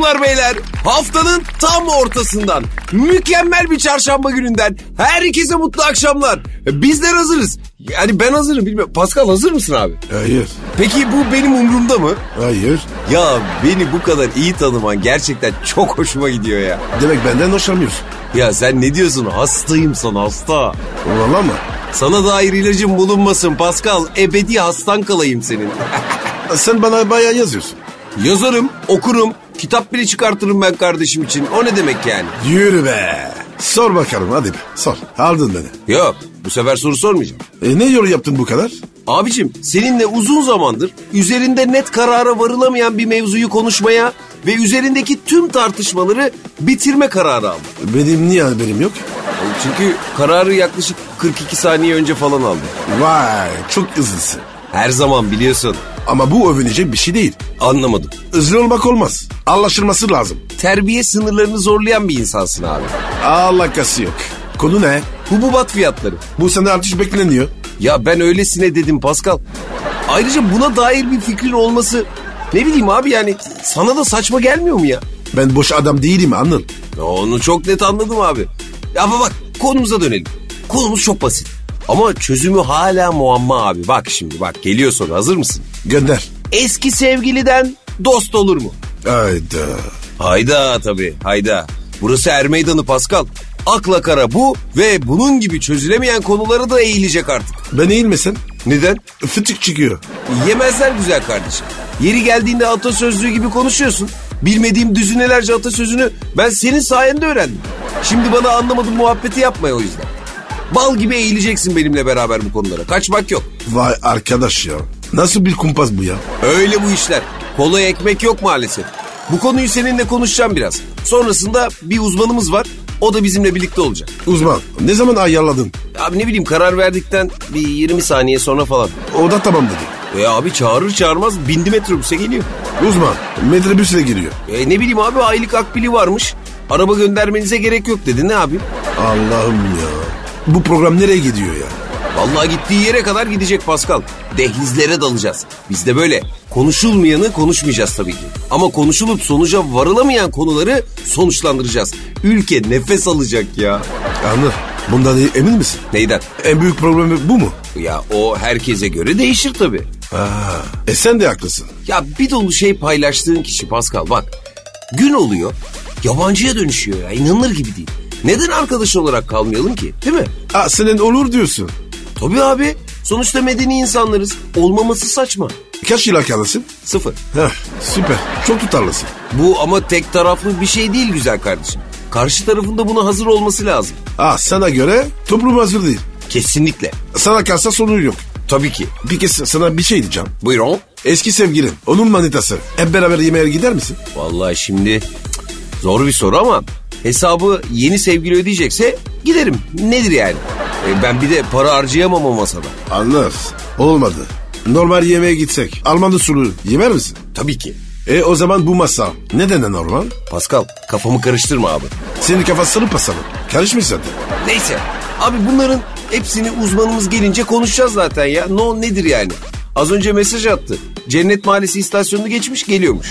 Hanımlar beyler haftanın tam ortasından mükemmel bir çarşamba gününden herkese mutlu akşamlar. Bizler hazırız. Yani ben hazırım bilmiyorum. Pascal hazır mısın abi? Hayır. Peki bu benim umurumda mı? Hayır. Ya beni bu kadar iyi tanıman gerçekten çok hoşuma gidiyor ya. Demek benden hoşlanmıyorsun. Ya sen ne diyorsun? Hastayım sana hasta. Valla mı? Sana dair ilacım bulunmasın Pascal. Ebedi hastan kalayım senin. Sen bana bayağı yazıyorsun. Yazarım, okurum, kitap bile çıkartırım ben kardeşim için. O ne demek yani? Yürü be. Sor bakalım hadi be. Sor. Aldın beni. Yok, bu sefer soru sormayacağım. E ne yol yaptın bu kadar? Abicim seninle uzun zamandır üzerinde net karara varılamayan bir mevzuyu konuşmaya ve üzerindeki tüm tartışmaları bitirme kararı aldım. Benim niye haberim yok? Çünkü kararı yaklaşık 42 saniye önce falan aldım. Vay çok hızlısın. Her zaman biliyorsun. Ama bu övünecek bir şey değil. Anlamadım. Hızlı olmak olmaz. Anlaşılması lazım. Terbiye sınırlarını zorlayan bir insansın abi. Alakası yok. Konu ne? Hububat fiyatları. Bu sene artış bekleniyor. Ya ben öylesine dedim Pascal. Ayrıca buna dair bir fikrin olması ne bileyim abi yani sana da saçma gelmiyor mu ya? Ben boş adam değilim. Ya Onu çok net anladım abi. Ya ama bak konumuza dönelim. Konumuz çok basit. Ama çözümü hala muamma abi. Bak şimdi bak geliyor soru hazır mısın? Gönder. Eski sevgiliden dost olur mu? Hayda. Hayda tabii hayda. Burası Er Meydanı Pascal. Akla kara bu ve bunun gibi çözülemeyen konuları da eğilecek artık. Ben eğilmesem Neden? fıtık çıkıyor. Yemezler güzel kardeşim. Yeri geldiğinde atasözlüğü gibi konuşuyorsun. Bilmediğim düzinelerce atasözünü ben senin sayende öğrendim. Şimdi bana anlamadım muhabbeti yapmaya o yüzden. Bal gibi eğileceksin benimle beraber bu konulara. Kaçmak yok. Vay arkadaş ya. Nasıl bir kumpas bu ya? Öyle bu işler. Kolay ekmek yok maalesef. Bu konuyu seninle konuşacağım biraz. Sonrasında bir uzmanımız var. O da bizimle birlikte olacak. Uzman ne zaman ayarladın? Abi ne bileyim karar verdikten bir 20 saniye sonra falan. O da tamam dedi. E abi çağırır çağırmaz bindi metrobüse geliyor. Uzman metrobüsle giriyor. E ne bileyim abi aylık akbili varmış. Araba göndermenize gerek yok dedi ne abi? Allah'ım ya. Bu program nereye gidiyor ya? Vallahi gittiği yere kadar gidecek Pascal. Dehlizlere dalacağız. Biz de böyle konuşulmayanı konuşmayacağız tabii ki. Ama konuşulup sonuca varılamayan konuları sonuçlandıracağız. Ülke nefes alacak ya. Anıl bundan emin misin? Neyden? En büyük problemi bu mu? Ya o herkese göre değişir tabii. Aa, e sen de haklısın. Ya bir dolu şey paylaştığın kişi Pascal bak. Gün oluyor yabancıya dönüşüyor ya inanılır gibi değil. Neden arkadaş olarak kalmayalım ki değil mi? Aa, senin olur diyorsun. Tabii abi sonuçta medeni insanlarız olmaması saçma. Kaç yıl kalısın? Sıfır. Heh, süper. Çok tutarlısın. Bu ama tek taraflı bir şey değil güzel kardeşim. Karşı tarafında buna hazır olması lazım. Aa, sana göre toplum hazır değil. Kesinlikle. Sana kalsa sonu yok. Tabii ki. Peki sana bir şey diyeceğim. Buyurun. Eski sevgilin, onun manitası. Hep beraber yemeğe gider misin? Vallahi şimdi cık, zor bir soru ama hesabı yeni sevgili ödeyecekse giderim. Nedir yani? E, ben bir de para harcayamam o masada. Anlar. Olmadı. Normal yemeğe gitsek Alman usulü yemer misin? Tabii ki. E o zaman bu masa neden de normal? Pascal kafamı karıştırma abi. Senin kafasını pasalım. Karışmış zaten. Neyse. Abi bunların hepsini uzmanımız gelince konuşacağız zaten ya. No nedir yani? Az önce mesaj attı. Cennet Mahallesi istasyonunu geçmiş geliyormuş.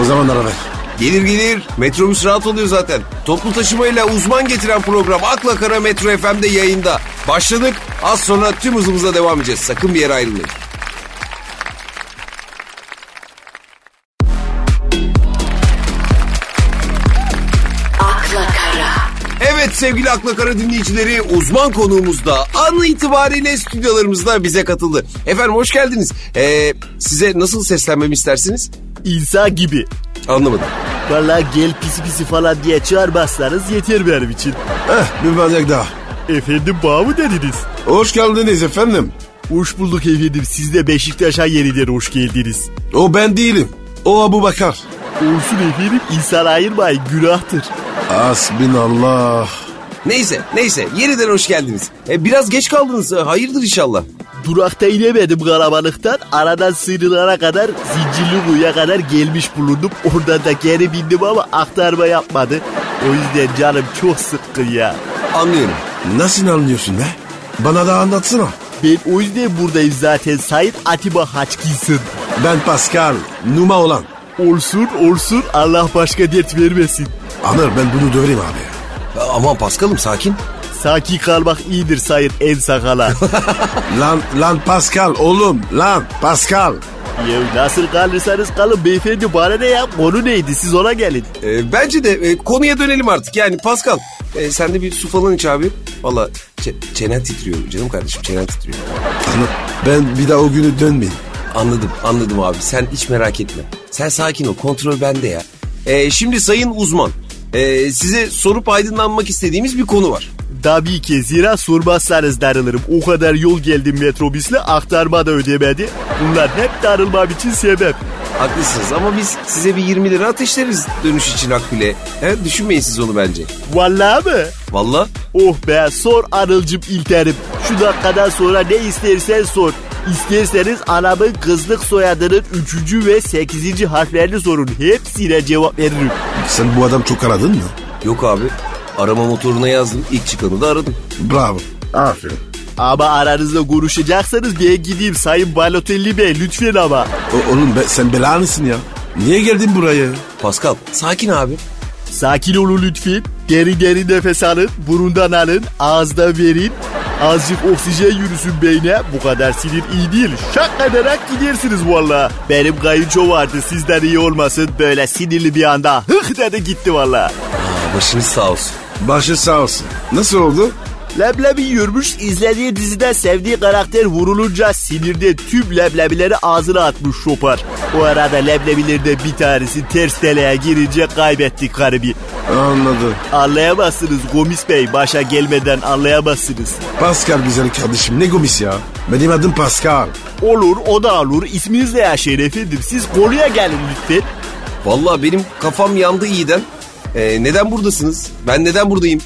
O zaman ara ver. Gelir gelir. Metrobüs rahat oluyor zaten. Toplu taşımayla uzman getiren program Akla Kara Metro FM'de yayında. Başladık. Az sonra tüm hızımıza devam edeceğiz. Sakın bir yere ayrılmayın. akla kara, Evet sevgili Akla Kara dinleyicileri uzman konuğumuz da an itibariyle stüdyolarımızda bize katıldı. Efendim hoş geldiniz. Ee, size nasıl seslenmemi istersiniz? İnsan gibi. Anlamadım. Vallahi gel pisi pisi falan diye çağırmazsanız yeter benim için. Eh bir bardak daha. Efendim bağ mı dediniz? Hoş geldiniz efendim. Hoş bulduk efendim. Siz de Beşiktaş'a yeniden hoş geldiniz. O ben değilim. O Abu Bakar. Olsun efendim insan ayırmayın günahtır. Asbinallah. Neyse neyse yeniden hoş geldiniz. Ee, biraz geç kaldınız. Hayırdır inşallah. Durakta inemedim kalabalıktan. Aradan sıyrılana kadar zincirli kuyuya kadar gelmiş bulundum. Oradan da geri bindim ama aktarma yapmadı. O yüzden canım çok sıkkın ya. Anlıyorum. Nasıl anlıyorsun be? Bana da anlatsana. Ben o yüzden buradayım zaten Sayın Atiba Hutchinson. Ben Pascal. Numa olan. Olsun olsun Allah başka dert vermesin. Anır ben bunu döverim abi Aman Paskal'ım sakin. Sakin kalmak iyidir sayın en sakala. Lan, lan Pascal oğlum lan Pascal. ya nasıl kalırsanız kalın beyefendi bana ne ya? Konu neydi siz ona gelin. Ee, bence de e, konuya dönelim artık. Yani Pascal e, sen de bir su falan iç abi. Valla çe- çenen titriyor canım kardeşim çenen titriyor. Anır ben bir daha o günü dönmeyeyim. Anladım anladım abi sen hiç merak etme. Sen sakin ol kontrol bende ya. Ee, şimdi sayın uzman e, size sorup aydınlanmak istediğimiz bir konu var. Tabii ki zira sormazsanız darılırım. O kadar yol geldim metrobüsle aktarma da ödemedi. Bunlar hep darılmam için sebep. Haklısınız ama biz size bir 20 lira ateşleriz dönüş için Akbil'e. He, düşünmeyin siz onu bence. Vallahi mı? Valla Oh be sor Anılcım İlter'im. Şu dakikadan sonra ne istersen sor. İsterseniz anamın kızlık soyadının 3. ve 8. harflerini sorun. Hepsine cevap veririm. Sen bu adam çok aradın mı? yok abi arama motoruna yazdım ilk çıkanı da aradım. Bravo. Aferin. Ama aranızda konuşacaksanız ben gideyim Sayın Balotelli Bey lütfen ama. O, oğlum be, sen belanısın ya. Niye geldin buraya? Pascal sakin abi. Sakin olun lütfen. Derin derin nefes alın. Burundan alın. Ağızdan verin. Azıcık oksijen yürüsün beyne. Bu kadar sinir iyi değil. Şak ederek gidersiniz valla. Benim kayınço vardı sizden iyi olmasın. Böyle sinirli bir anda hıh dedi gitti valla. Başınız sağ olsun. Başı sağ olsun. Nasıl oldu? Leblebi yürümüş izlediği dizide sevdiği karakter vurulunca sinirde tüm leblebileri ağzına atmış şopar. O arada leblebilerde bir tanesi ters deliğe girince kaybetti garibi. Anladım. Anlayamazsınız Gomis Bey başa gelmeden anlayamazsınız. Pascal güzel kardeşim ne gomis ya. Benim adım Pascal. Olur o da olur isminiz ne ya Şeref efendim siz konuya gelin lütfen. Valla benim kafam yandı iyiden. Ee, neden buradasınız? Ben neden buradayım?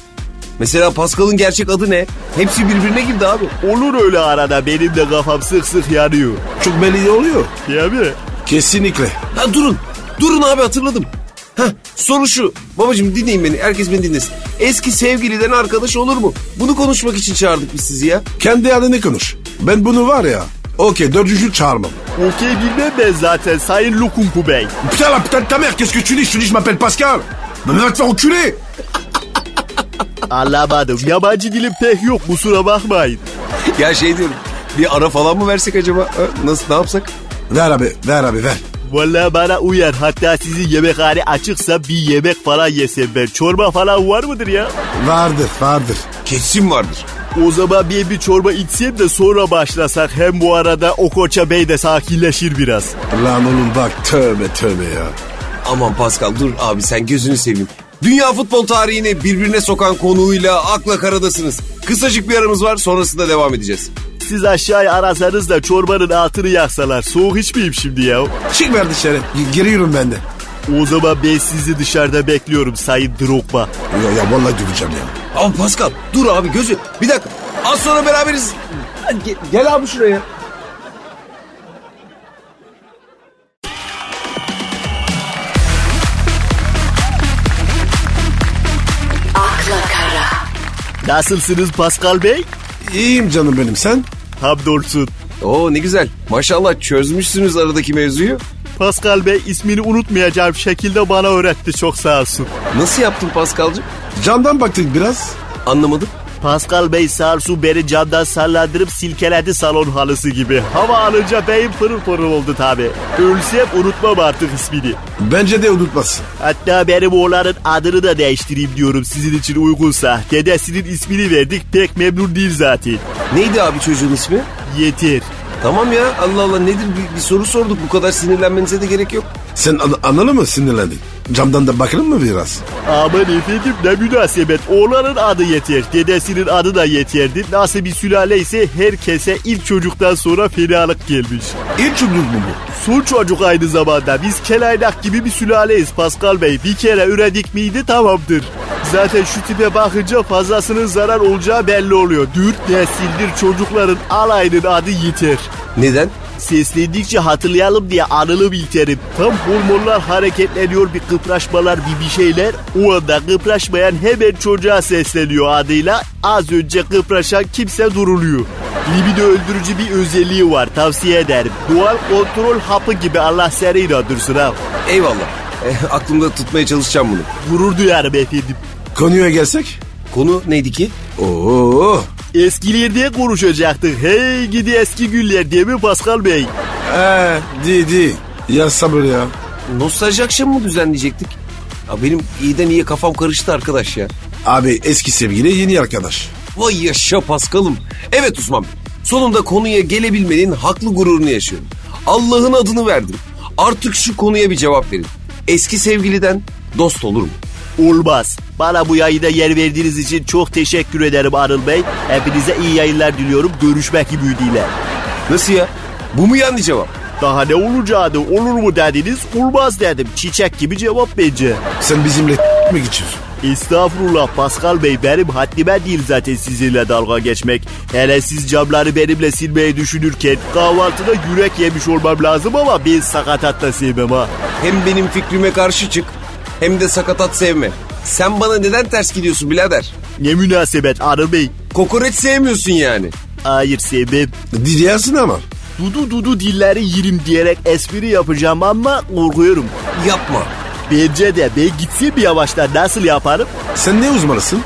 Mesela Pascal'ın gerçek adı ne? Hepsi birbirine girdi abi. Olur öyle arada benim de kafam sık sık yanıyor. Çok belli oluyor. Değil mi? Kesinlikle. Ha durun. Durun abi hatırladım. Ha soru şu. Babacığım dinleyin beni. Herkes beni dinlesin. Eski sevgiliden arkadaş olur mu? Bunu konuşmak için çağırdık biz sizi ya. Kendi adını konuş. Ben bunu var ya. Okey dördüncü çağırmam. Okey bilmem ben zaten Sayın Lukunku Bey. Putain la putain de ta mère qu'est-ce que tu dis Je te dis je m'appelle Pascal. Mais va te faire enculer. Anlamadım yabancı dilim pek yok kusura bakmayın. Ya şey diyorum. Bir ara falan mı versek acaba? Ha, Nasıl ne yapsak? Ver abi ver abi ver. Vallahi bana uyar hatta sizin yemekhane açıksa bir yemek falan yesem ben. Çorba falan var mıdır ya? Vardır vardır. Kesin vardır. O zaman ben bir çorba içsem de sonra başlasak. Hem bu arada o koça bey de sakinleşir biraz. Lan oğlum bak tövbe tövbe ya. Aman Pascal dur abi sen gözünü seveyim. Dünya futbol tarihini birbirine sokan konuğuyla akla karadasınız. Kısacık bir aramız var sonrasında devam edeceğiz. Siz aşağıya arasanız da çorbanın altını yaksalar. Soğuk içmeyeyim şimdi ya. Çık ver dışarı. G- Giriyorum ben de. O zaman ben sizi dışarıda bekliyorum Sayın Drogba. Ya, ya vallahi döveceğim ya. Ama Pascal dur abi gözü. Bir dakika az sonra beraberiz. Hadi gel, gel abi şuraya. Nasılsınız Pascal Bey? İyiyim canım benim sen. Hamdolsun. Oo ne güzel. Maşallah çözmüşsünüz aradaki mevzuyu. Pascal Bey ismini unutmayacağım şekilde bana öğretti çok sağ olsun. Nasıl yaptın Pascal'cığım? Camdan baktık biraz. Anlamadım. Pascal Bey sağ olsun beni camdan sallandırıp silkeledi salon halısı gibi. Hava alınca beyim pırıl pırıl oldu tabi. Ölsem unutmam artık ismini. Bence de unutmasın. Hatta benim oğlanın adını da değiştireyim diyorum sizin için uygunsa. Dedesinin ismini verdik pek memnun değil zaten. Neydi abi çocuğun ismi? Yeter. Tamam ya Allah Allah nedir bir, bir soru sorduk bu kadar sinirlenmenize de gerek yok. Sen an- analı mı sinirlendin? Camdan da bakalım mı biraz? Aman efendim ne münasebet. Oğlanın adı yeter. Dedesinin adı da yeterdi. Nasıl bir sülale ise herkese ilk çocuktan sonra fenalık gelmiş. İlk çocuk mu bu? Son çocuk aynı zamanda. Biz kelaynak gibi bir sülaleyiz Pascal Bey. Bir kere üredik miydi tamamdır. Zaten şu tipe bakınca fazlasının zarar olacağı belli oluyor. Dört nesildir çocukların alayının adı yeter. Neden? Seslendikçe hatırlayalım diye anılım İlter'im. Tam hormonlar hareketleniyor bir kıpraşmalar bir bir şeyler. O anda kıpraşmayan hemen çocuğa sesleniyor adıyla. Az önce kıpraşan kimse duruluyor. Libido öldürücü bir özelliği var tavsiye ederim. Doğal kontrol hapı gibi Allah seni inandırsın ha. Eyvallah. E, aklımda tutmaya çalışacağım bunu. Gurur duyarım efendim. Konuya gelsek. Konu neydi ki? Oo. Eskilerde konuşacaktık. Hey gidi eski günler değil mi Pascal Bey? Ee, di di. Ya sabır ya. Nostalji akşamı mı düzenleyecektik? Ya benim iyiden iyiye kafam karıştı arkadaş ya. Abi eski sevgili yeni arkadaş. Vay yaşa Paskal'ım. Evet Osman. Sonunda konuya gelebilmenin haklı gururunu yaşıyorum. Allah'ın adını verdim. Artık şu konuya bir cevap verin. Eski sevgiliden dost olur mu? Olmaz. Bana bu yayında yer verdiğiniz için çok teşekkür ederim Anıl Bey. Hepinize iyi yayınlar diliyorum. Görüşmek ümidiyle. Nasıl ya? Bu mu yanlış cevap? Daha ne olacağı olur mu dediniz olmaz dedim. Çiçek gibi cevap bence. Sen bizimle mi geçiyorsun? Estağfurullah Pascal Bey benim haddime değil zaten sizinle dalga geçmek. Hele siz camları benimle silmeyi düşünürken kahvaltıda yürek yemiş olmam lazım ama ben sakatat da sevmem ha. Hem benim fikrime karşı çık hem de sakatat sevme. Sen bana neden ters gidiyorsun birader? Ne münasebet Anıl Bey. Kokoreç sevmiyorsun yani. Hayır sevmem. Dilersin ama. Dudu dudu dilleri yirim diyerek espri yapacağım ama korkuyorum. Yapma. Bence de ben gitsem bir yavaştan nasıl yaparım? Sen ne uzmanısın?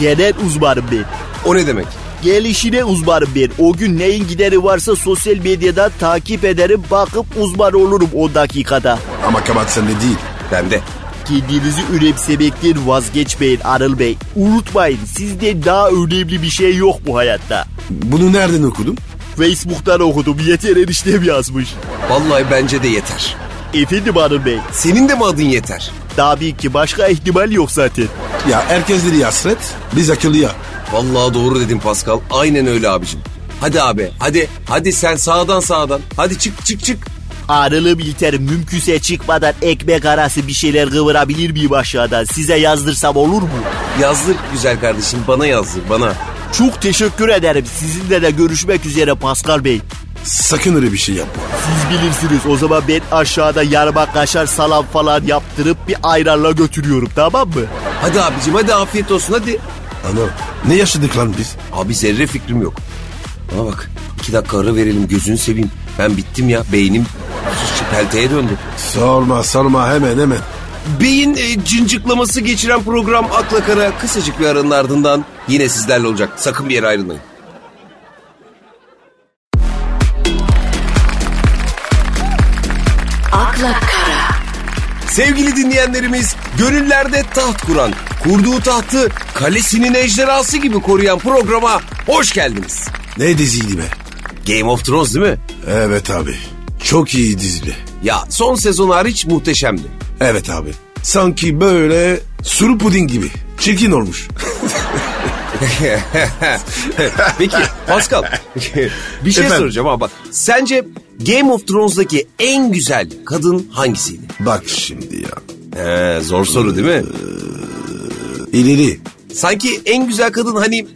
Genel uzmanım ben. O ne demek? Gelişine uzmanım ben. O gün neyin gideri varsa sosyal medyadan takip ederim. Bakıp uzman olurum o dakikada. Ama kabahat sende değil. Bende. Kendinizi önemsemekten vazgeçmeyin Anıl Bey. Unutmayın sizde daha önemli bir şey yok bu hayatta. Bunu nereden okudun? Facebook'tan okudum yeter eniştem yazmış. Vallahi bence de yeter. Efendim Anıl Bey. Senin de mi adın yeter? Tabii ki başka ihtimal yok zaten. Ya herkes dedi hasret. Biz akıllıya. Vallahi doğru dedin Pascal. Aynen öyle abicim. Hadi abi hadi hadi sen sağdan sağdan. Hadi çık çık çık. Arılı bilter mümkünse çıkmadan ekmek arası bir şeyler kıvırabilir miyim aşağıdan? Size yazdırsam olur mu? Yazdır güzel kardeşim bana yazdır bana. Çok teşekkür ederim. Sizinle de görüşmek üzere Pascal Bey. Sakın öyle bir şey yapma. Siz bilirsiniz o zaman ben aşağıda yarma kaşar salam falan yaptırıp bir ayranla götürüyorum tamam mı? Hadi abicim hadi afiyet olsun hadi. Ana ne yaşadık lan biz? Abi zerre fikrim yok. Bana bak iki dakika ara verelim gözünü seveyim. Ben bittim ya beynim pelteye döndü. Sorma sorma hemen hemen. Beyin e, cincıklaması geçiren program Akla Kara kısacık bir aranın ardından yine sizlerle olacak. Sakın bir yere ayrılmayın. akla kara, Sevgili dinleyenlerimiz, gönüllerde taht kuran, kurduğu tahtı kalesinin ejderhası gibi koruyan programa hoş geldiniz. Ne diziydi be? Game of Thrones değil mi? Evet abi. Çok iyi dizili. Ya son sezon hariç muhteşemdi. Evet abi. Sanki böyle suru puding gibi. Çirkin olmuş. Peki Pascal, bir şey Efendim? soracağım ama bak. Sence Game of Thrones'daki en güzel kadın hangisiydi? Bak şimdi ya. He, zor soru değil mi? İleri. Sanki en güzel kadın hani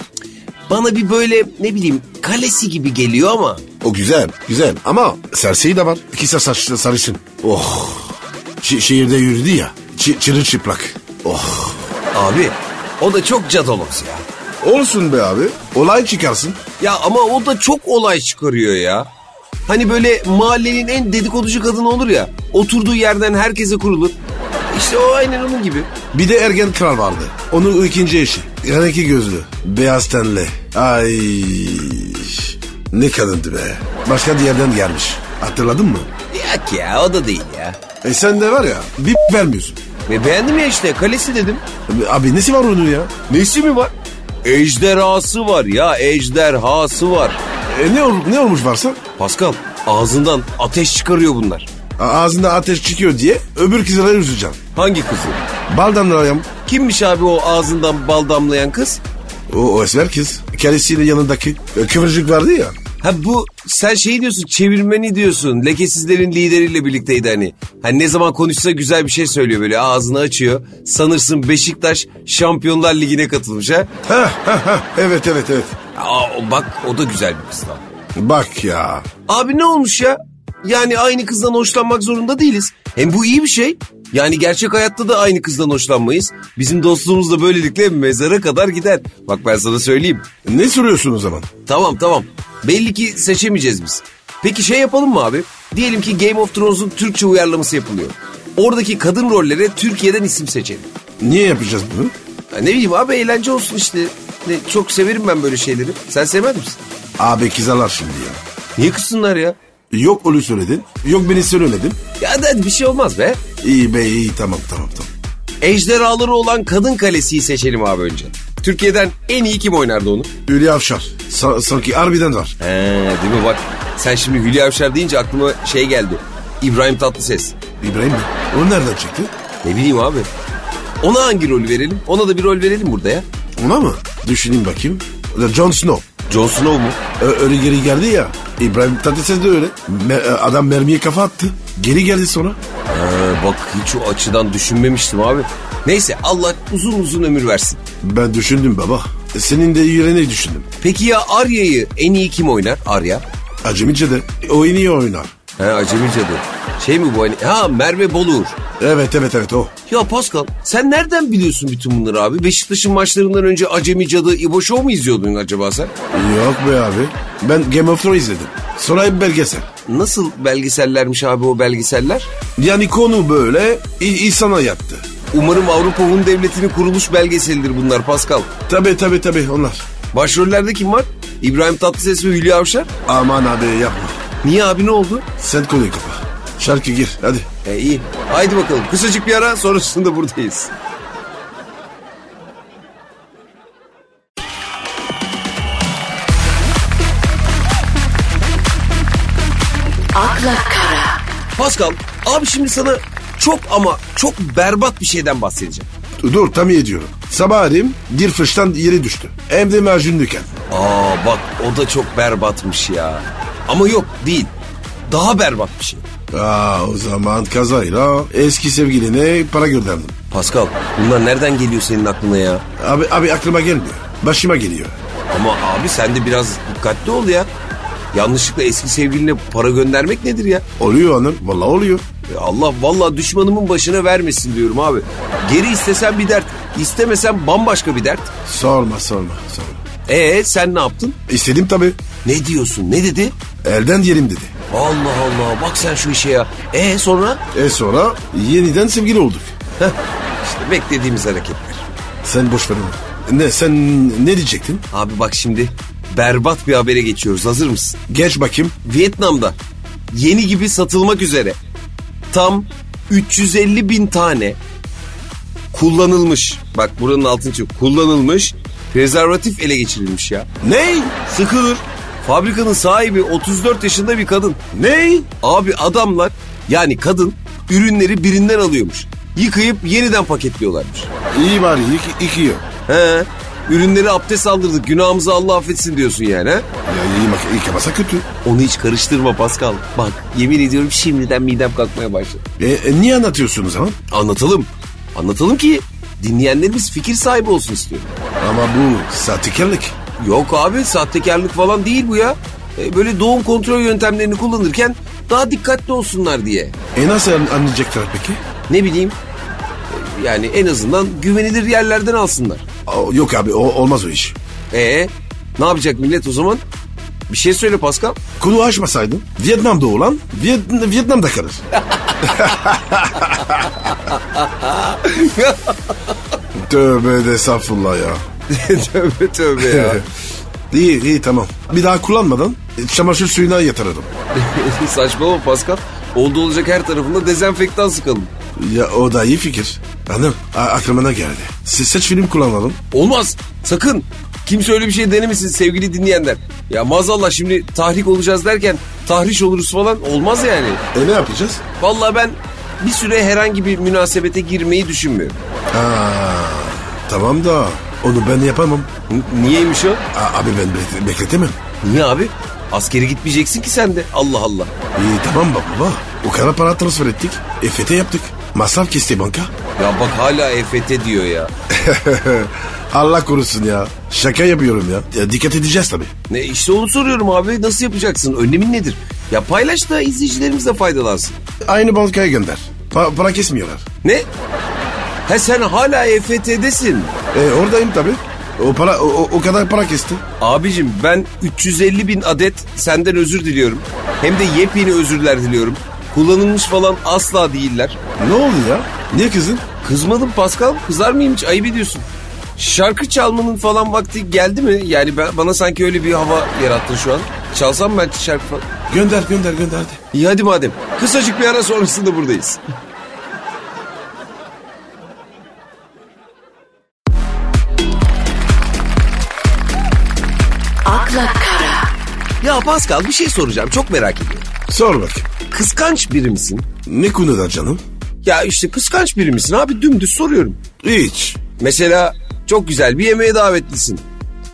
bana bir böyle ne bileyim kalesi gibi geliyor ama. O güzel, güzel. Ama Cersei de var. İkisi saçlı sarışın. Oh. Şi- şehirde yürüdü ya. Çi- çırılçıplak. Oh. Abi o da çok cadolos ya. Olsun be abi. Olay çıkarsın. Ya ama o da çok olay çıkarıyor ya. Hani böyle mahallenin en dedikoducu kadını olur ya. Oturduğu yerden herkese kurulur. İşte o aynen onun gibi. Bir de Ergen Kral vardı. Onun ikinci eşi. Yanaki gözlü. Beyaz tenli. Ay. Ne kadındı be. Başka bir yerden gelmiş. Hatırladın mı? Yok ya o da değil ya. E sen de var ya bir vermiyorsun. Ve beğendim ya işte kalesi dedim. Abi nesi var onun ya? Nesi mi var? Ejderhası var ya ejderhası var. E ne, ol, ne olmuş varsa? Pascal ağzından ateş çıkarıyor bunlar. A- Ağzında ateş çıkıyor diye öbür kızlara üzüleceğim. Hangi kızı? Baldan Kimmiş abi o ağzından bal damlayan kız? O, o esmer kız. Kendisiyle yanındaki e, kıvırcık vardı ya. Ha bu sen şey diyorsun çevirmeni diyorsun. Lekesizlerin lideriyle birlikteydi hani. Hani ne zaman konuşsa güzel bir şey söylüyor böyle ağzını açıyor. Sanırsın Beşiktaş Şampiyonlar Ligi'ne katılmış ha. Ha, ha, ha. Evet evet evet. Aa, bak o da güzel bir kız lan. Bak ya. Abi ne olmuş ya? Yani aynı kızdan hoşlanmak zorunda değiliz. Hem bu iyi bir şey. Yani gerçek hayatta da aynı kızdan hoşlanmayız. Bizim dostluğumuz da böylelikle mezara kadar gider. Bak ben sana söyleyeyim. Ne soruyorsun o zaman? Tamam tamam. Belli ki seçemeyeceğiz biz. Peki şey yapalım mı abi? Diyelim ki Game of Thrones'un Türkçe uyarlaması yapılıyor. Oradaki kadın rollere Türkiye'den isim seçelim. Niye yapacağız bunu? Ha, ne bileyim abi eğlence olsun işte. Ne, çok severim ben böyle şeyleri. Sen sevmez misin? Abi kızalar şimdi ya. Niye kızsınlar ya? Yok onu söyledin. Yok beni söylemedin. Ya hadi bir şey olmaz be. İyi be iyi tamam tamam tamam. Ejderhaları olan kadın kalesiyi seçelim abi önce. Türkiye'den en iyi kim oynardı onu? Hülya Avşar. Sa- sanki harbiden var. He değil mi bak. Sen şimdi Hülya Avşar deyince aklıma şey geldi. İbrahim Tatlıses. İbrahim mi? O nereden çıktı? Ne bileyim abi. Ona hangi rolü verelim? Ona da bir rol verelim burada ya. Ona mı? Düşüneyim bakayım. Jon Snow. Jon Snow mu? Ö- öyle geri geldi ya. İbrahim Tatlıses de öyle. Me- adam mermiye kafa attı. Geri geldi sonra. Ha, bak hiç o açıdan düşünmemiştim abi. Neyse Allah uzun uzun ömür versin. Ben düşündüm baba. Senin de yüreğini düşündüm. Peki ya Arya'yı en iyi kim oynar? Arya. Acemice de o en iyi oynar. He Acemi Cadı. Şey mi bu hani? Ha Merve Boluğur. Evet evet evet o. Ya Pascal sen nereden biliyorsun bütün bunları abi? Beşiktaş'ın maçlarından önce Acemi Cadı İbo Show mu izliyordun acaba sen? Yok be abi. Ben Game of Thrones izledim. Sonra hep belgesel. Nasıl belgesellermiş abi o belgeseller? Yani konu böyle i- insana yattı. Umarım Avrupa Hun Devleti'nin kuruluş belgeselidir bunlar Pascal. Tabi tabi tabi onlar. Başrollerde kim var? İbrahim Tatlıses ve Hülya Avşar. Aman abi yapma. Niye abi ne oldu? Sen konuyu kapa. Şarkı gir hadi. E iyi. Haydi bakalım. Kısacık bir ara sonrasında buradayız. akla kara, Pascal abi şimdi sana çok ama çok berbat bir şeyden bahsedeceğim. Dur tam iyi ediyorum. Sabah arayayım bir fıştan yeri düştü. Hem de macunluyken. Aa bak o da çok berbatmış ya. Ama yok değil. Daha berbat bir şey. Aa, o zaman kazayla eski sevgiline para gönderdim. Pascal bunlar nereden geliyor senin aklına ya? Abi, abi aklıma gelmiyor. Başıma geliyor. Ama abi sen de biraz dikkatli ol ya. Yanlışlıkla eski sevgiline para göndermek nedir ya? Oluyor hanım. Vallahi oluyor. Ya Allah vallahi düşmanımın başına vermesin diyorum abi. Geri istesen bir dert, istemesen bambaşka bir dert. Sorma sorma sorma. Ee sen ne yaptın? İstedim tabii. Ne diyorsun? Ne dedi? Elden diyelim dedi. Allah Allah bak sen şu işe ya. Ee sonra? E sonra yeniden sevgili olduk. Heh, işte beklediğimiz hareketler. Sen boş ver onu. Ne sen ne diyecektin? Abi bak şimdi berbat bir habere geçiyoruz. Hazır mısın? Geç bakayım. Vietnam'da yeni gibi satılmak üzere tam 350 bin tane kullanılmış bak buranın altını çiziyorum kullanılmış prezervatif ele geçirilmiş ya. Ne? Sıkılır. Fabrikanın sahibi 34 yaşında bir kadın. Ne? Abi adamlar yani kadın ürünleri birinden alıyormuş. Yıkayıp yeniden paketliyorlarmış. İyi bari iki, iki yok. He. Ürünleri abdest aldırdık günahımızı Allah affetsin diyorsun yani he? Ya iyi bak yıkamasa kötü. Onu hiç karıştırma Pascal. Bak yemin ediyorum şimdiden midem kalkmaya başladı. E, e, niye anlatıyorsun o zaman? Anlatalım. Anlatalım ki dinleyenlerimiz fikir sahibi olsun istiyorum. Ama bu sahtekarlık. Yok abi sahtekarlık falan değil bu ya. E, böyle doğum kontrol yöntemlerini kullanırken daha dikkatli olsunlar diye. E nasıl an- anlayacaklar peki? Ne bileyim e, yani en azından güvenilir yerlerden alsınlar. Yok abi o, olmaz o iş. E ne yapacak millet o zaman? Bir şey söyle Pascal. Konu açmasaydın Vietnam'da olan Viet, Vietnam'da kalır. Tövbe de estağfurullah ya. tövbe tövbe ya. İyi iyi tamam. Bir daha kullanmadan çamaşır suyuna yatırırım. Saçmalama Pascal. Oldu olacak her tarafında dezenfektan sıkalım. Ya o da iyi fikir. Hanım a- aklımına geldi. Siz seç film kullanalım. Olmaz. Sakın. Kimse öyle bir şey denemesin sevgili dinleyenler. Ya maazallah şimdi tahrik olacağız derken tahriş oluruz falan olmaz yani. E ne yapacağız? Vallahi ben bir süre herhangi bir münasebete girmeyi düşünmüyorum. Ha, tamam da onu ben yapamam. N- niyeymiş o? A- abi ben be- bekletemem. Niye abi? Askere gitmeyeceksin ki sen de. Allah Allah. İyi tamam baba. O kadar para transfer ettik. EFT yaptık. Masraf kesti banka. Ya bak hala EFT diyor ya. Allah korusun ya. Şaka yapıyorum ya. ya dikkat edeceğiz tabii. Ne işte onu soruyorum abi. Nasıl yapacaksın? Önlemin nedir? Ya paylaş da izleyicilerimiz de faydalansın. Aynı bankaya gönder. Pa- para kesmiyorlar. Ne? He sen hala EFT'desin. E, oradayım tabii. O para o, o- kadar para kesti. Abicim ben 350 bin adet senden özür diliyorum. Hem de yepyeni özürler diliyorum. Kullanılmış falan asla değiller. Ne oldu ya? Niye kızın? Kızmadım Pascal. Kızar mıyım hiç? Ayıp ediyorsun. Şarkı çalmanın falan vakti geldi mi? Yani ben, bana sanki öyle bir hava yarattın şu an. Çalsam belki şarkı falan. Gönder gönder gönder. İyi hadi madem. Kısacık bir ara sonrasında buradayız. Pascal bir şey soracağım. Çok merak ediyorum. Sor bak. Kıskanç biri misin? Ne konuda canım? Ya işte kıskanç biri misin abi? Dümdüz soruyorum. Hiç. Mesela çok güzel bir yemeğe davetlisin.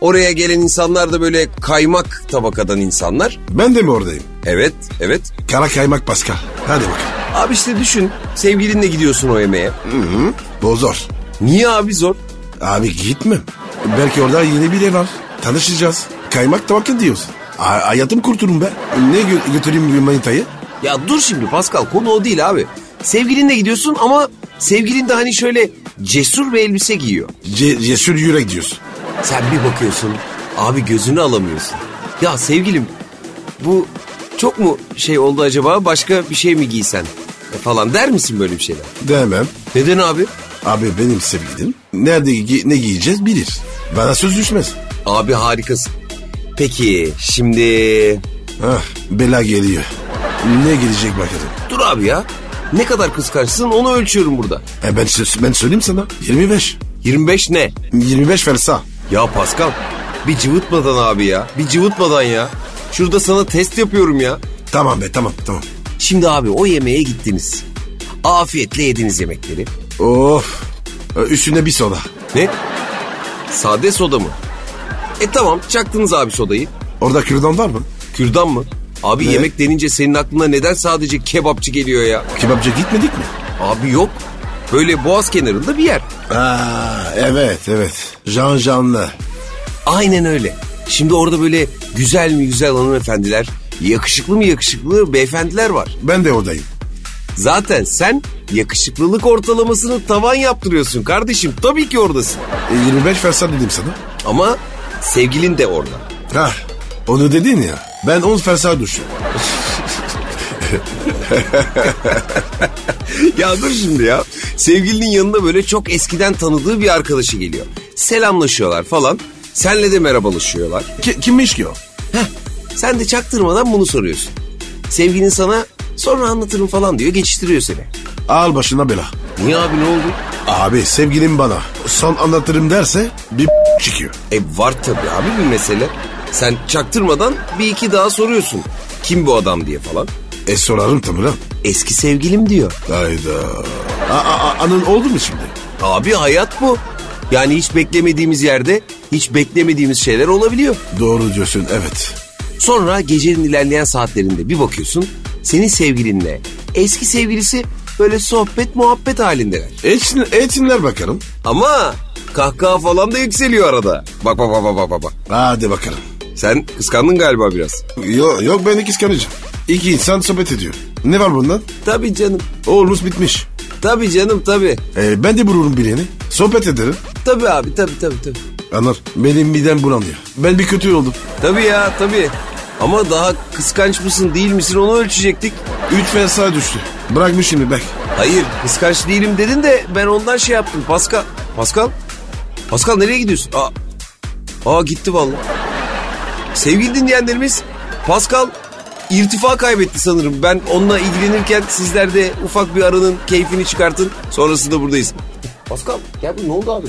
Oraya gelen insanlar da böyle kaymak tabakadan insanlar. Ben de mi oradayım? Evet, evet. Kara kaymak Pascal. Hadi bakalım. Abi işte düşün, sevgilinle gidiyorsun o yemeğe. Bozor. Niye abi zor? Abi gitmem. Belki orada yeni biri var. Tanışacağız. Kaymak tabakı diyorsun. Hayatım kurtulun be. Ne gö- götüreyim bir manitayı? Ya dur şimdi Pascal, konu o değil abi. Sevgilinle gidiyorsun ama sevgilin de hani şöyle cesur bir elbise giyiyor. Ce- cesur yürek diyorsun. Sen bir bakıyorsun, abi gözünü alamıyorsun. Ya sevgilim, bu çok mu şey oldu acaba, başka bir şey mi giysen? E falan der misin böyle bir şeyler? Demem. Neden abi? Abi benim sevgilim nerede gi- ne giyeceğiz bilir. Bana söz düşmez. Abi harikasın. Peki şimdi... Hah bela geliyor. Ne gelecek bakalım. Dur abi ya. Ne kadar kıskançsın onu ölçüyorum burada. E ben, ben söyleyeyim sana. 25. 25 ne? 25 fersa. Ya Pascal bir cıvıtmadan abi ya. Bir cıvıtmadan ya. Şurada sana test yapıyorum ya. Tamam be tamam tamam. Şimdi abi o yemeğe gittiniz. Afiyetle yediniz yemekleri. Of. Üstüne bir soda. Ne? Sade soda mı? E tamam çaktınız abi sodayı. Orada kürdan var mı? Kürdan mı? Abi Ne? yemek denince senin aklına neden sadece kebapçı geliyor ya? Kebapçı gitmedik mi? Abi yok. Böyle boğaz kenarında bir yer. Aa, evet evet. Can canlı. Aynen öyle. Şimdi orada böyle güzel mi güzel hanımefendiler, yakışıklı mı yakışıklı beyefendiler var. Ben de oradayım. Zaten sen yakışıklılık ortalamasını tavan yaptırıyorsun kardeşim. Tabii ki oradasın. E, 25 fersa dedim sana. Ama sevgilin de orada. Hah onu dedin ya. Ben 10 fersa düştüm. Ya dur şimdi ya. Sevgilinin yanında böyle çok eskiden tanıdığı bir arkadaşı geliyor. Selamlaşıyorlar falan. Senle de merhabalaşıyorlar. Ki, kimmiş ki o? Heh, sen de çaktırmadan bunu soruyorsun. Sevgilin sana sonra anlatırım falan diyor geçiştiriyor seni. Al başına bela. Niye abi ne oldu? Abi sevgilim bana son anlatırım derse bir çıkıyor. E var tabii abi bir mesele. Sen çaktırmadan bir iki daha soruyorsun. Kim bu adam diye falan. E sorarım tabii lan. Eski sevgilim diyor. Hayda. A, a- a- anın oldu mu şimdi? Abi hayat bu. Yani hiç beklemediğimiz yerde hiç beklemediğimiz şeyler olabiliyor. Doğru diyorsun evet. Sonra gecenin ilerleyen saatlerinde bir bakıyorsun senin sevgilinle eski sevgilisi böyle sohbet muhabbet halindeler. Etsin, etsinler bakalım. Ama kahkaha falan da yükseliyor arada. Bak bak bak bak bak bak. Hadi bakalım. Sen kıskandın galiba biraz. Yok, yok ben de kıskanacağım. İki insan sohbet ediyor. Ne var bundan? Tabii canım. Olmuş bitmiş. Tabii canım tabii. E, ben de bulurum birini. Sohbet ederim. Tabii abi tabii tabii tabii. Anlar. Benim midem bulanıyor. Ben bir kötü oldum. Tabii ya tabii. Ama daha kıskanç mısın değil misin onu ölçecektik. Üç fersa düştü. Bırakmış şimdi bak. Hayır kıskanç değilim dedin de ben ondan şey yaptım. Pascal. Pascal? Pascal nereye gidiyorsun? Aa, aa gitti vallahi. Sevgili dinleyenlerimiz Pascal irtifa kaybetti sanırım. Ben onunla ilgilenirken sizler de ufak bir aranın keyfini çıkartın. Sonrasında buradayız. Pascal gel bu ne oldu abi?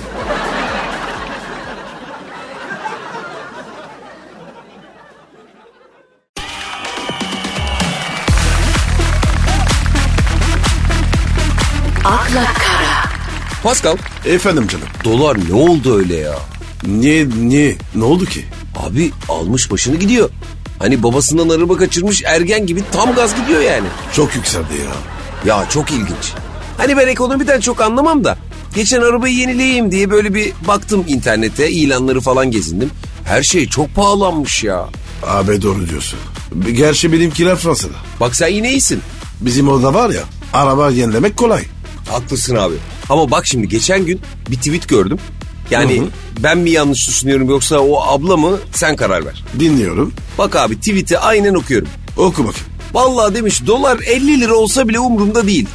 Pascal Efendim canım. dolar ne oldu öyle ya? Niye, niye? Ne oldu ki? Abi almış başını gidiyor. Hani babasından araba kaçırmış ergen gibi tam gaz gidiyor yani. Çok yükseldi ya. Ya çok ilginç. Hani ben ekonomiden çok anlamam da. Geçen arabayı yenileyeyim diye böyle bir baktım internete ilanları falan gezindim. Her şey çok pahalanmış ya. Abi doğru diyorsun. Gerçi benimkiler Fransa'da. Bak sen yine iyisin. Bizim orada var ya araba yenilemek kolay. Haklısın abi. Ama bak şimdi geçen gün bir tweet gördüm. Yani Hı hı. ben mi yanlış düşünüyorum yoksa o abla mı sen karar ver. Dinliyorum. Bak abi tweet'i aynen okuyorum. Oku bakayım. Vallahi demiş dolar 50 lira olsa bile umurumda değil.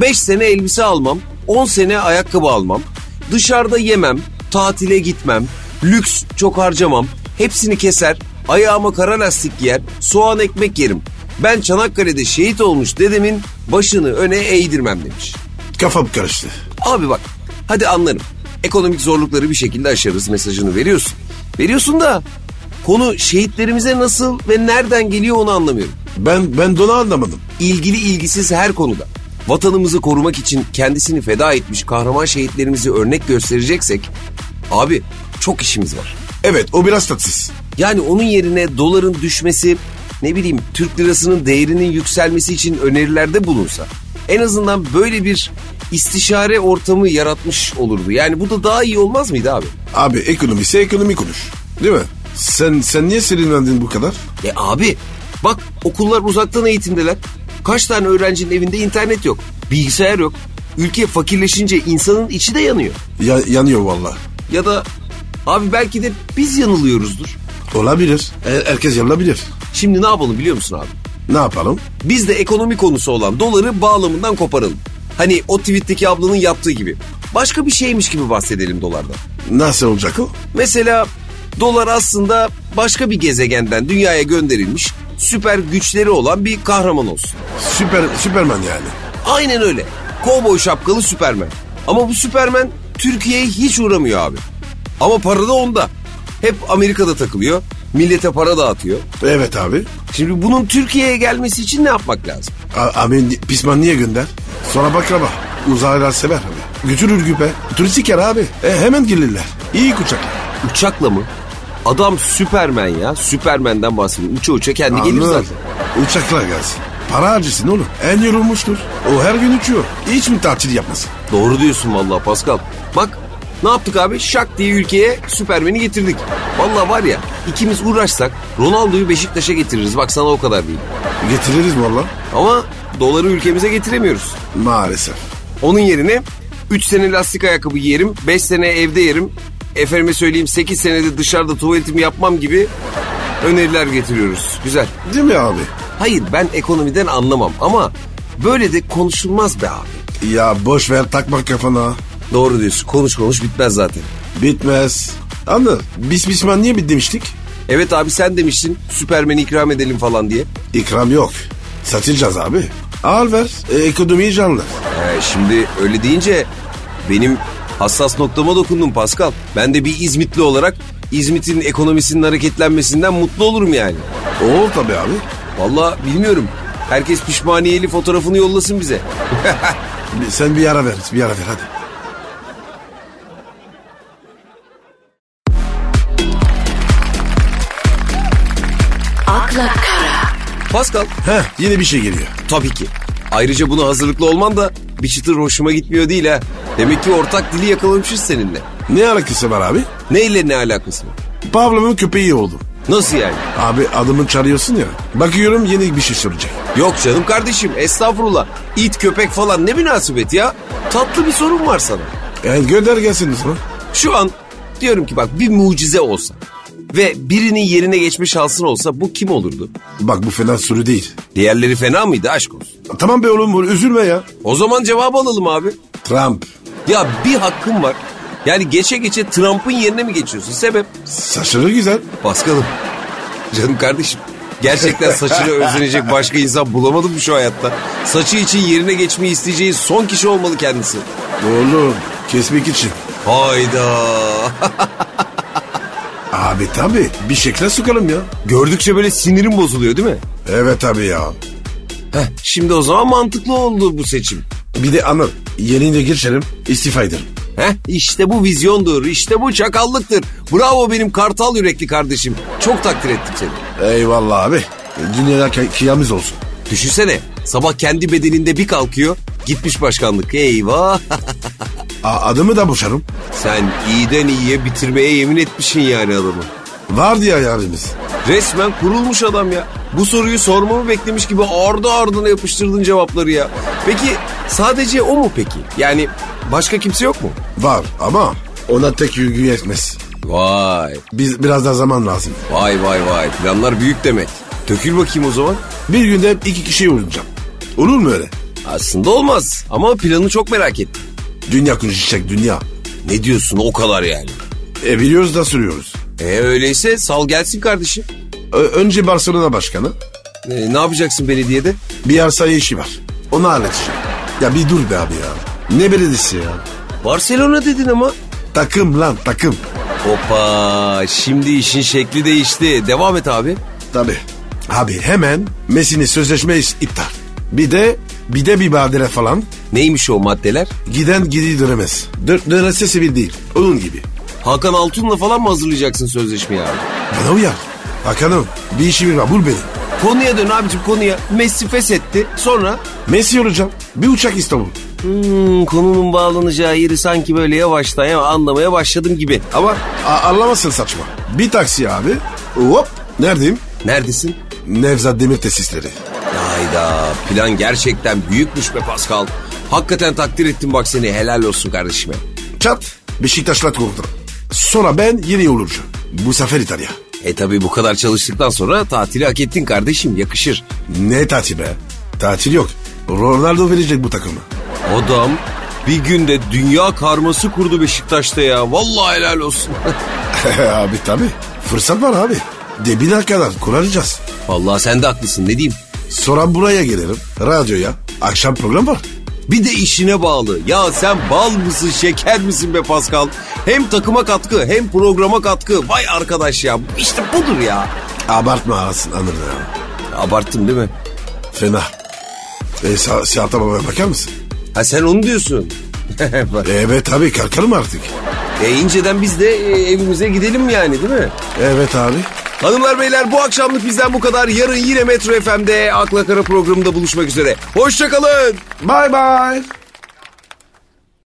5 sene elbise almam, 10 sene ayakkabı almam, dışarıda yemem, tatile gitmem, lüks çok harcamam, hepsini keser, ayağıma kara lastik giyer, soğan ekmek yerim. Ben Çanakkale'de şehit olmuş dedemin başını öne eğdirmem demiş. Kafam karıştı. Abi bak hadi anlarım. Ekonomik zorlukları bir şekilde aşarız mesajını veriyorsun. Veriyorsun da konu şehitlerimize nasıl ve nereden geliyor onu anlamıyorum. Ben ben donu anlamadım. İlgili ilgisiz her konuda. Vatanımızı korumak için kendisini feda etmiş kahraman şehitlerimizi örnek göstereceksek abi çok işimiz var. Evet o biraz tatsız. Yani onun yerine doların düşmesi ne bileyim Türk lirasının değerinin yükselmesi için önerilerde bulunsa en azından böyle bir istişare ortamı yaratmış olurdu. Yani bu da daha iyi olmaz mıydı abi? Abi ekonomisi ekonomi konuş. Değil mi? Sen sen niye sinirlendin bu kadar? E abi bak okullar uzaktan eğitimdeler. Kaç tane öğrencinin evinde internet yok, bilgisayar yok. Ülke fakirleşince insanın içi de yanıyor. Ya, yanıyor valla. Ya da abi belki de biz yanılıyoruzdur. Olabilir. E, herkes yanılabilir. Şimdi ne yapalım biliyor musun abi? Ne yapalım? Biz de ekonomi konusu olan doları bağlamından koparalım. Hani o tweetteki ablanın yaptığı gibi. Başka bir şeymiş gibi bahsedelim dolardan. Nasıl olacak o? Mesela dolar aslında başka bir gezegenden dünyaya gönderilmiş süper güçleri olan bir kahraman olsun. Süper Süperman yani. Aynen öyle. Kovboy şapkalı Süpermen. Ama bu Süpermen Türkiye'ye hiç uğramıyor abi. Ama para da onda. Hep Amerika'da takılıyor. Millete para dağıtıyor. Evet abi. Şimdi bunun Türkiye'ye gelmesi için ne yapmak lazım? A- abi pisman niye gönder? Sonra baklava. Uzaylılar sever abi. Götürür güpe. Turistik yer abi. E, hemen gelirler. İyi uçaklar. Uçakla mı? Adam Süpermen ya. Süpermen'den bahsediyor. Uça uça kendi gelir Anladım. zaten. Uçaklar gelsin. Para harcısın oğlum. En yorulmuştur. O her gün uçuyor. Hiç mi tatil yapmasın? Doğru diyorsun vallahi Pascal. Bak ne yaptık abi? Şak diye ülkeye Süpermen'i getirdik. Vallahi var ya ikimiz uğraşsak Ronaldo'yu Beşiktaş'a getiririz. Bak sana o kadar değil. Getiririz valla. Ama doları ülkemize getiremiyoruz. Maalesef. Onun yerine 3 sene lastik ayakkabı giyerim, 5 sene evde yerim. Efendime söyleyeyim 8 senede dışarıda tuvaletimi yapmam gibi öneriler getiriyoruz. Güzel. Değil mi abi? Hayır ben ekonomiden anlamam ama böyle de konuşulmaz be abi. Ya boş ver takma kafana. Doğru diyorsun. Konuş konuş bitmez zaten. Bitmez. Anladın? Biz pisman niye bit demiştik? Evet abi sen demiştin Süpermen'i ikram edelim falan diye. İkram yok. Satacağız abi. Al ver. E, ekonomiyi canlı. Ee, şimdi öyle deyince benim hassas noktama dokundun Pascal. Ben de bir İzmitli olarak İzmit'in ekonomisinin hareketlenmesinden mutlu olurum yani. Olur tabii abi. Vallahi bilmiyorum. Herkes pişmaniyeli fotoğrafını yollasın bize. Sen bir ara ver. Bir ara ver hadi. Pascal Heh yine bir şey geliyor. tabii ki. Ayrıca buna hazırlıklı olman da bir çıtır hoşuma gitmiyor değil ha. Demek ki ortak dili yakalamışız seninle. Ne alakası var abi? Neyle ne alakası var? Pavlov'un köpeği oldu. Nasıl yani? Abi adımı çağırıyorsun ya. Bakıyorum yeni bir şey soracak. Yok canım kardeşim estağfurullah. İt köpek falan ne münasebet ya. Tatlı bir sorun var sana. Yani gönder gelsin o zaman. Şu an diyorum ki bak bir mucize olsa ve birinin yerine geçme şansın olsa bu kim olurdu? Bak bu fena soru değil. Diğerleri fena mıydı aşk olsun? Tamam be oğlum üzülme ya. O zaman cevap alalım abi. Trump. Ya bir hakkım var. Yani geçe geçe Trump'ın yerine mi geçiyorsun? Sebep? Saçları güzel. Paskal'ım. Canım kardeşim. Gerçekten saçını özlenecek başka insan bulamadım mı şu hayatta? Saçı için yerine geçmeyi isteyeceği son kişi olmalı kendisi. Oğlum kesmek için. Hayda. Abi tabii bir şekle sokalım ya. Gördükçe böyle sinirim bozuluyor değil mi? Evet abi ya. Heh, şimdi o zaman mantıklı oldu bu seçim. Bir de anıl yerine geçelim istifa ederim. Heh, işte bu vizyondur, işte bu çakallıktır. Bravo benim kartal yürekli kardeşim. Çok takdir ettim seni. Eyvallah abi. Dünyada kı- kıyamız olsun. Düşünsene sabah kendi bedeninde bir kalkıyor gitmiş başkanlık eyvah. A- adımı da boşarım. Sen iyiden iyiye bitirmeye yemin etmişsin yani adamı. Vardı ya yarimiz. Resmen kurulmuş adam ya. Bu soruyu sormamı beklemiş gibi ardı ardına yapıştırdın cevapları ya. Peki sadece o mu peki? Yani başka kimse yok mu? Var ama ona tek yürgü yetmez. Vay Biz biraz daha zaman lazım. vay vay vay planlar büyük demek. Dökül bakayım o zaman. Bir günde iki kişiyi vuracağım. Olur mu öyle? Aslında olmaz ama planı çok merak ettim. Dünya konuşacak dünya. Ne diyorsun o kadar yani? E biliyoruz da sürüyoruz. E öyleyse sal gelsin kardeşim. Ö- önce Barcelona başkanı. E, ne yapacaksın belediyede? Bir arsa işi var. Onu halledeceğim. Ya bir dur be abi ya. Ne belediyesi ya? Barcelona dedin ama. Takım lan takım. Hoppa şimdi işin şekli değişti. Devam et abi. Tabi. Abi hemen Messi'nin sözleşme iptal. Bir de bir de bir badire falan. Neymiş o maddeler? Giden gidi dönemez. Dö dönerse sivil değil. Onun gibi. Hakan Altun'la falan mı hazırlayacaksın sözleşmeyi abi? Bana uyar. Hakan'ım bir işim var bul beni. Konuya dön abicim konuya. Messi feshetti. Sonra? Messi olacağım. Bir uçak İstanbul. Hmm, konunun bağlanacağı yeri sanki böyle yavaştan ya anlamaya başladım gibi. Ama anlamasın saçma. Bir taksi abi. Hop. Neredeyim? Neredesin? Nevzat Demir tesisleri. Hayda plan gerçekten büyükmüş be Pascal. Hakikaten takdir ettim bak seni helal olsun kardeşime. Çat. Beşiktaş'la kontra. Sonra ben yeni yolcu. Bu sefer İtalya. E tabi bu kadar çalıştıktan sonra tatili hak ettin kardeşim yakışır. Ne tatil be? Tatil yok. Ronaldo verecek bu takımı. Adam bir günde dünya karması kurdu Beşiktaş'ta ya. Vallahi helal olsun. abi tabi. Fırsat var abi. Debine kadar kuraracağız. Vallahi sen de haklısın ne diyeyim. Sonra buraya gelirim. Radyoya. Akşam program var. Bir de işine bağlı. Ya sen bal mısın şeker misin be Pascal? Hem takıma katkı hem programa katkı. Vay arkadaş ya işte budur ya. Abartma ağasın anır ya. Abarttım değil mi? Fena. E, sa- Siyahta babaya bakar mısın? Ha sen onu diyorsun. Bak, Evet abi kalkalım artık. e, inceden biz de e, evimize gidelim yani değil mi? Evet abi. Hanımlar beyler bu akşamlık bizden bu kadar. Yarın yine Metro FM'de Akla Kara programında buluşmak üzere. Hoşçakalın. Bye bye.